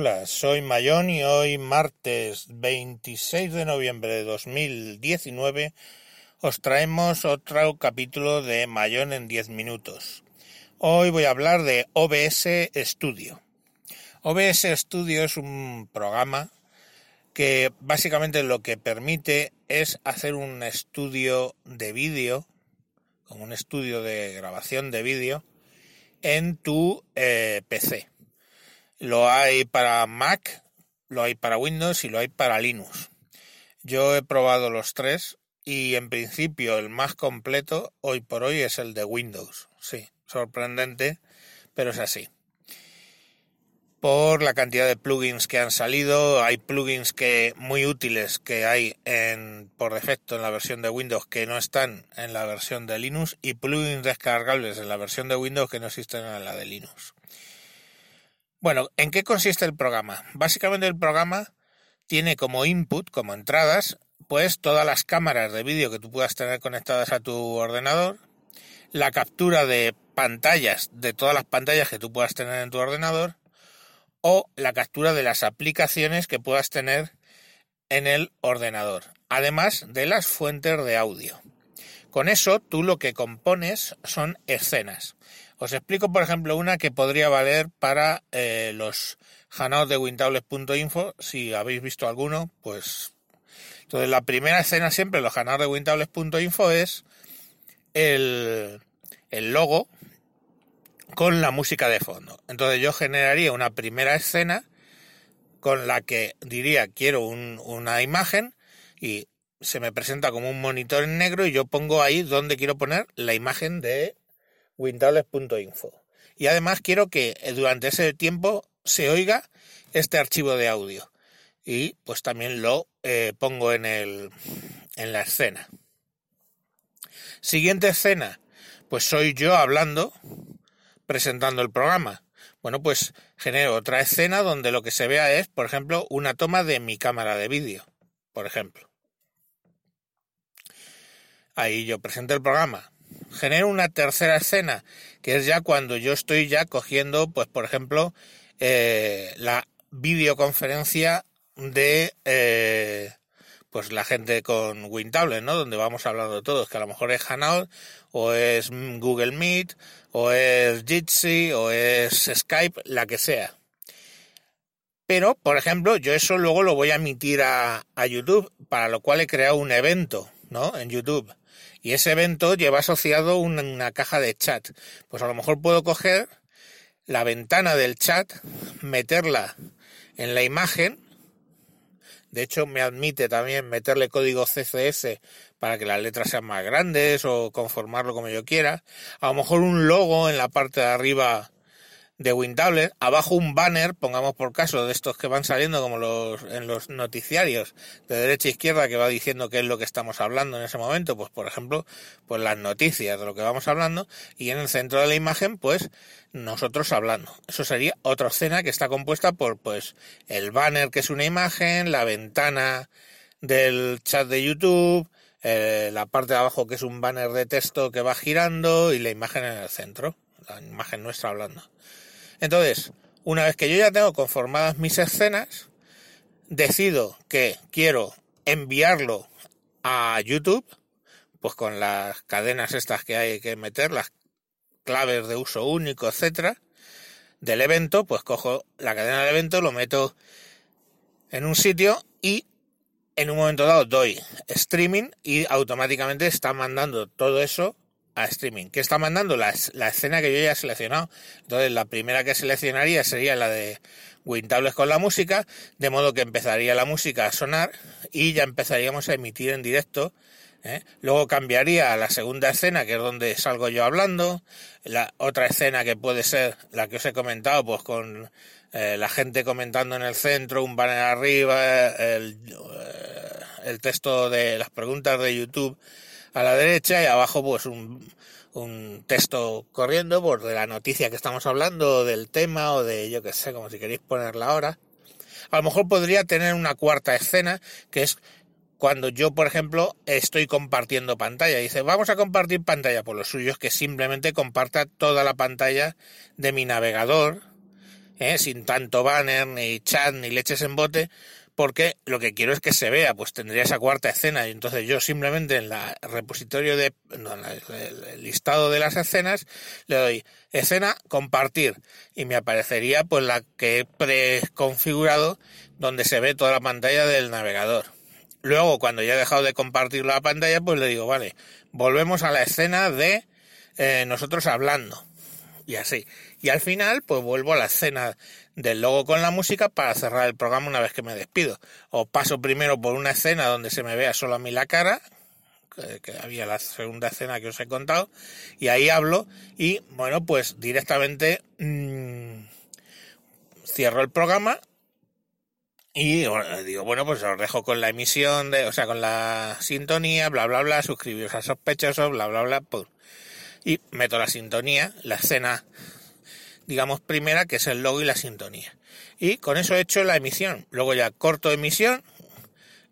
Hola, soy Mayón y hoy martes 26 de noviembre de 2019 os traemos otro capítulo de Mayón en 10 minutos. Hoy voy a hablar de OBS Studio. OBS Studio es un programa que básicamente lo que permite es hacer un estudio de vídeo, como un estudio de grabación de vídeo, en tu eh, PC. Lo hay para Mac, lo hay para Windows y lo hay para Linux. Yo he probado los tres y en principio el más completo hoy por hoy es el de Windows. Sí, sorprendente, pero es así. Por la cantidad de plugins que han salido, hay plugins que muy útiles que hay en por defecto en la versión de Windows que no están en la versión de Linux y plugins descargables en la versión de Windows que no existen en la de Linux. Bueno, ¿en qué consiste el programa? Básicamente el programa tiene como input, como entradas, pues todas las cámaras de vídeo que tú puedas tener conectadas a tu ordenador, la captura de pantallas, de todas las pantallas que tú puedas tener en tu ordenador, o la captura de las aplicaciones que puedas tener en el ordenador, además de las fuentes de audio. Con eso tú lo que compones son escenas. Os explico, por ejemplo, una que podría valer para eh, los hangouts de wintables.info. Si habéis visto alguno, pues... Entonces, la primera escena siempre los hangouts de wintables.info es el, el logo con la música de fondo. Entonces, yo generaría una primera escena con la que diría quiero una imagen y se me presenta como un monitor en negro y yo pongo ahí donde quiero poner la imagen de wintables.info. Y además quiero que eh, durante ese tiempo se oiga este archivo de audio. Y pues también lo eh, pongo en, el, en la escena. Siguiente escena, pues soy yo hablando, presentando el programa. Bueno, pues genero otra escena donde lo que se vea es, por ejemplo, una toma de mi cámara de vídeo, por ejemplo. Ahí yo presento el programa, genero una tercera escena, que es ya cuando yo estoy ya cogiendo, pues por ejemplo, eh, la videoconferencia de eh, pues la gente con WinTable, ¿no? Donde vamos hablando todos, que a lo mejor es Hanout, o es Google Meet, o es Jitsi, o es Skype, la que sea. Pero, por ejemplo, yo eso luego lo voy a emitir a, a YouTube, para lo cual he creado un evento, ¿no? En YouTube y ese evento lleva asociado una, caja de chat. Pues a lo mejor puedo coger la ventana del chat, meterla en la imagen. De hecho, me admite también meterle código CSS para que las letras sean más grandes o conformarlo como yo quiera. A lo mejor un logo en la parte de arriba de WinTablet, abajo un banner, pongamos por caso, de estos que van saliendo como los en los noticiarios de derecha e izquierda que va diciendo qué es lo que estamos hablando en ese momento, pues por ejemplo, pues las noticias de lo que vamos hablando y en el centro de la imagen pues nosotros hablando. Eso sería otra escena que está compuesta por pues el banner que es una imagen, la ventana del chat de YouTube, eh, la parte de abajo que es un banner de texto que va girando y la imagen en el centro, la imagen nuestra hablando. Entonces, una vez que yo ya tengo conformadas mis escenas, decido que quiero enviarlo a YouTube, pues con las cadenas estas que hay que meter, las claves de uso único, etcétera, del evento, pues cojo la cadena del evento, lo meto en un sitio y en un momento dado doy streaming y automáticamente está mandando todo eso streaming. ¿Qué está mandando? La, la, escena que yo ya he seleccionado. Entonces, la primera que seleccionaría sería la de Wintables con la música, de modo que empezaría la música a sonar y ya empezaríamos a emitir en directo. ¿eh? Luego cambiaría a la segunda escena, que es donde salgo yo hablando. La otra escena que puede ser la que os he comentado, pues con eh, la gente comentando en el centro, un banner arriba, el, eh, el texto de las preguntas de YouTube a la derecha y abajo pues un, un texto corriendo por de la noticia que estamos hablando, del tema o de yo que sé, como si queréis ponerla ahora. A lo mejor podría tener una cuarta escena que es cuando yo, por ejemplo, estoy compartiendo pantalla. Dice, vamos a compartir pantalla. Por lo suyo es que simplemente comparta toda la pantalla de mi navegador ¿eh? sin tanto banner, ni chat, ni leches en bote, porque lo que quiero es que se vea, pues tendría esa cuarta escena y entonces yo simplemente en la repositorio de no, el listado de las escenas le doy escena compartir y me aparecería pues la que he preconfigurado donde se ve toda la pantalla del navegador. Luego cuando ya he dejado de compartir la pantalla pues le digo vale volvemos a la escena de eh, nosotros hablando y así y al final pues vuelvo a la escena del logo con la música para cerrar el programa una vez que me despido. O paso primero por una escena donde se me vea solo a mí la cara, que, había la segunda escena que os he contado, y ahí hablo y bueno, pues directamente mmm, cierro el programa y digo, bueno, pues os dejo con la emisión, de, o sea, con la sintonía, bla, bla, bla, suscribiros a sospechosos, bla, bla, bla, pum. Y meto la sintonía, la escena digamos, primera, que es el logo y la sintonía. Y con eso he hecho la emisión. Luego ya corto emisión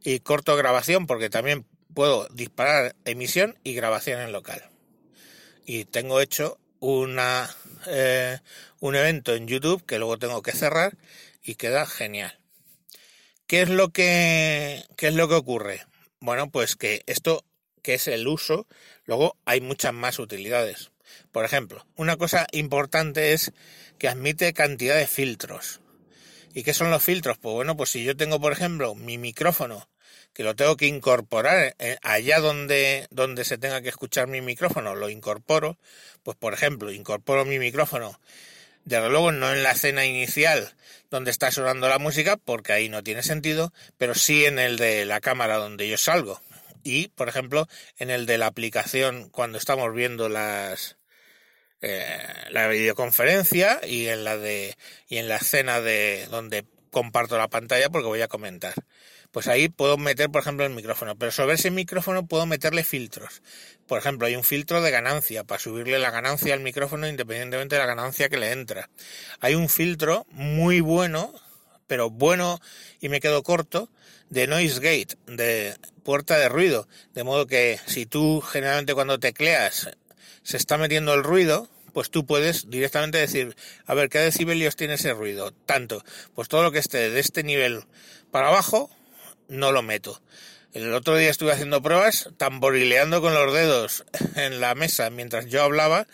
y corto grabación, porque también puedo disparar emisión y grabación en local. Y tengo hecho una, eh, un evento en YouTube que luego tengo que cerrar y queda genial. ¿Qué es lo que, qué es lo que ocurre? Bueno, pues que esto, que es el uso, luego hay muchas más utilidades. Por ejemplo, una cosa importante es que admite cantidad de filtros. ¿Y qué son los filtros? Pues bueno, pues si yo tengo, por ejemplo, mi micrófono, que lo tengo que incorporar eh, allá donde, donde se tenga que escuchar mi micrófono, lo incorporo, pues por ejemplo, incorporo mi micrófono, desde luego no en la escena inicial donde está sonando la música, porque ahí no tiene sentido, pero sí en el de la cámara donde yo salgo. Y, por ejemplo, en el de la aplicación cuando estamos viendo las, eh, la videoconferencia y en la de y en la escena de donde comparto la pantalla porque voy a comentar. Pues ahí puedo meter, por ejemplo, el micrófono, pero sobre ese micrófono puedo meterle filtros. Por ejemplo, hay un filtro de ganancia para subirle la ganancia al micrófono independientemente de la ganancia que le entra. Hay un filtro muy bueno, pero bueno y me quedo corto, de noise gate, de puerta de ruido, de modo que si tú generalmente cuando tecleas se está metiendo el ruido, pues tú puedes directamente decir, a ver, ¿qué decibelios tiene ese ruido? Tanto, pues todo lo que esté de este nivel para abajo, no lo meto. El otro día estuve haciendo pruebas, tamborileando con los dedos en la mesa mientras yo hablaba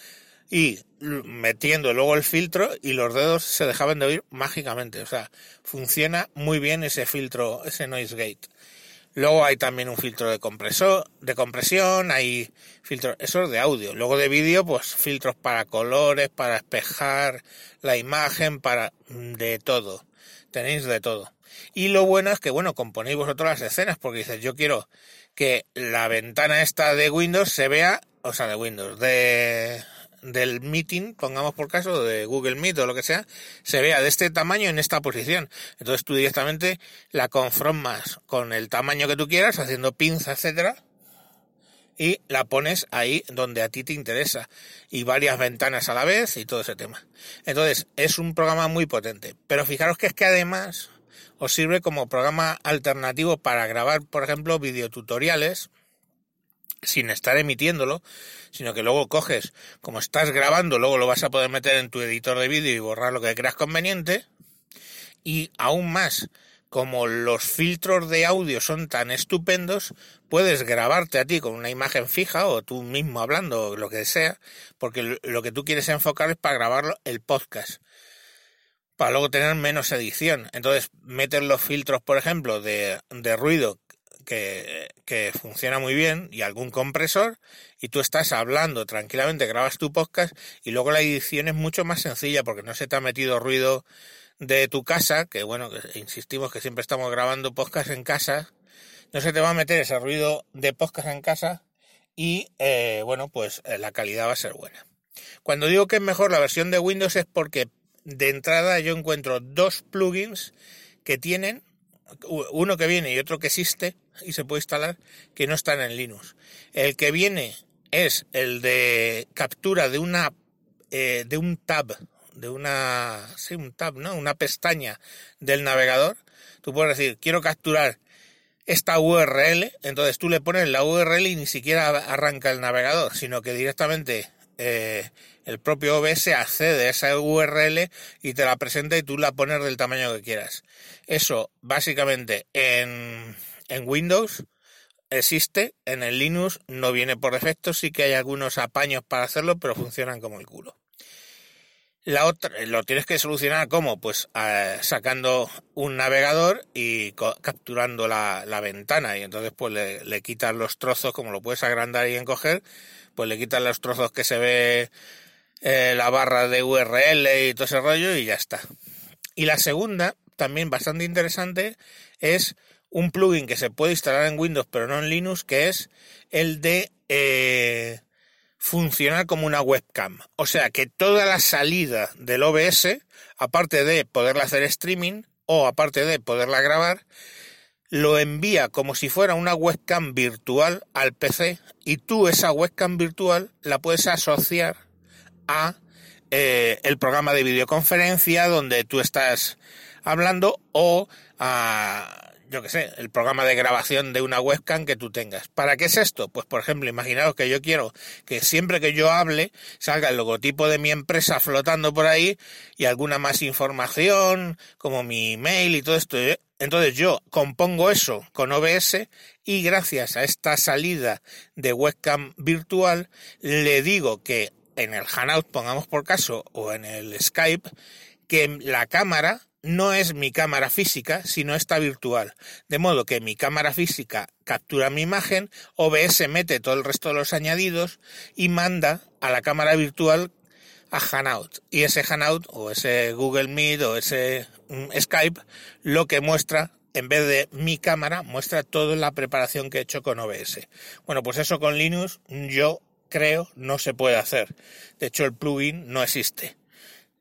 y metiendo luego el filtro y los dedos se dejaban de oír mágicamente. O sea, funciona muy bien ese filtro, ese noise gate. Luego hay también un filtro de compresor, de compresión, hay filtros, eso es de audio. Luego de vídeo, pues filtros para colores, para espejar la imagen, para de todo. Tenéis de todo. Y lo bueno es que, bueno, componéis vosotros las escenas, porque dices, yo quiero que la ventana esta de Windows se vea, o sea, de Windows, de del meeting, pongamos por caso, de Google Meet o lo que sea, se vea de este tamaño en esta posición. Entonces tú directamente la conformas con el tamaño que tú quieras, haciendo pinza, etcétera, y la pones ahí donde a ti te interesa y varias ventanas a la vez y todo ese tema. Entonces, es un programa muy potente, pero fijaros que es que además os sirve como programa alternativo para grabar, por ejemplo, videotutoriales sin estar emitiéndolo, sino que luego coges, como estás grabando, luego lo vas a poder meter en tu editor de vídeo y borrar lo que creas conveniente. Y aún más, como los filtros de audio son tan estupendos, puedes grabarte a ti con una imagen fija o tú mismo hablando, lo que sea, porque lo que tú quieres enfocar es para grabarlo el podcast para luego tener menos edición. Entonces, meter los filtros, por ejemplo, de, de ruido que, funciona muy bien y algún compresor y tú estás hablando tranquilamente, grabas tu podcast y luego la edición es mucho más sencilla porque no se te ha metido ruido de tu casa, que bueno, insistimos que siempre estamos grabando podcast en casa, no se te va a meter ese ruido de podcast en casa y eh, bueno, pues eh, la calidad va a ser buena. Cuando digo que es mejor la versión de Windows es porque de entrada yo encuentro dos plugins que tienen uno que viene y otro que existe y se puede instalar que no están en Linux. El que viene es el de captura de una eh, de un tab, de una un tab, ¿no? Una pestaña del navegador. Tú puedes decir, quiero capturar esta URL, entonces tú le pones la URL y ni siquiera arranca el navegador, sino que directamente eh, el propio OBS accede a esa URL y te la presenta y tú la pones del tamaño que quieras. Eso básicamente en, en Windows existe, en el Linux no viene por defecto, sí que hay algunos apaños para hacerlo, pero funcionan como el culo. La otra, lo tienes que solucionar como, pues eh, sacando un navegador y capturando la, ventana y entonces pues le, le quitas los trozos, como lo puedes agrandar y encoger, pues le quitas los trozos que se ve eh, la barra de URL y todo ese rollo y ya está. Y la segunda, también bastante interesante, es un plugin que se puede instalar en Windows pero no en Linux, que es el de eh, funcionar como una webcam. O sea que toda la salida del OBS, aparte de poderla hacer streaming o aparte de poderla grabar, lo envía como si fuera una webcam virtual al PC y tú esa webcam virtual la puedes asociar a eh, el programa de videoconferencia donde tú estás hablando o a yo qué sé, el programa de grabación de una webcam que tú tengas. ¿Para qué es esto? Pues por ejemplo, imaginaos que yo quiero que siempre que yo hable salga el logotipo de mi empresa flotando por ahí y alguna más información, como mi email y todo esto. Entonces yo compongo eso con OBS y gracias a esta salida de webcam virtual le digo que en el Hangout, pongamos por caso, o en el Skype, que la cámara no es mi cámara física, sino esta virtual. De modo que mi cámara física captura mi imagen, OBS mete todo el resto de los añadidos y manda a la cámara virtual a Hanout. Y ese Hanout o ese Google Meet o ese mm, Skype lo que muestra en vez de mi cámara, muestra toda la preparación que he hecho con OBS. Bueno, pues eso con Linux yo creo no se puede hacer. De hecho, el plugin no existe.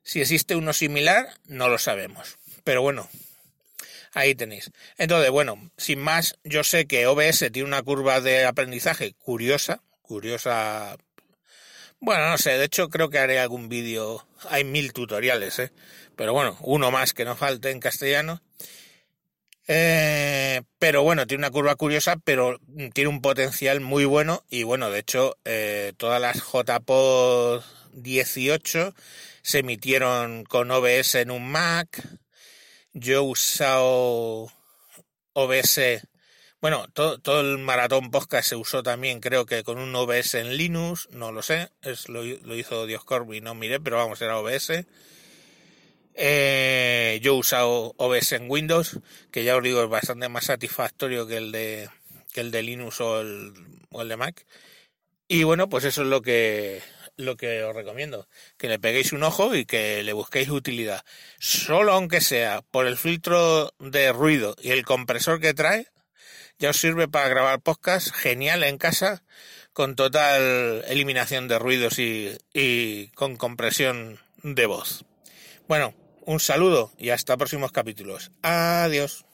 Si existe uno similar, no lo sabemos. Pero bueno, ahí tenéis. Entonces, bueno, sin más, yo sé que OBS tiene una curva de aprendizaje curiosa, curiosa. Bueno, no sé, de hecho creo que haré algún vídeo, hay mil tutoriales, ¿eh? Pero bueno, uno más que no falte en castellano. Eh, pero bueno, tiene una curva curiosa, pero tiene un potencial muy bueno y bueno, de hecho, eh, todas las JPod 18 se emitieron con OBS en un Mac. Yo he usado OBS, bueno, todo, el maratón podcast se usó también, creo que con un OBS en Linux, no lo sé, es, lo, hizo Dios Corby, no miré, pero vamos, era OBS. Eh, yo he usado OBS en Windows, que ya os digo es bastante más satisfactorio que el de, que el de Linux o el, o el de Mac. Y bueno, pues eso es lo que lo que os recomiendo, que le peguéis un ojo y que le busquéis utilidad. Solo aunque sea por el filtro de ruido y el compresor que trae, ya os sirve para grabar podcast genial en casa con total eliminación de ruidos y, y con compresión de voz. Bueno, un saludo y hasta próximos capítulos. Adiós.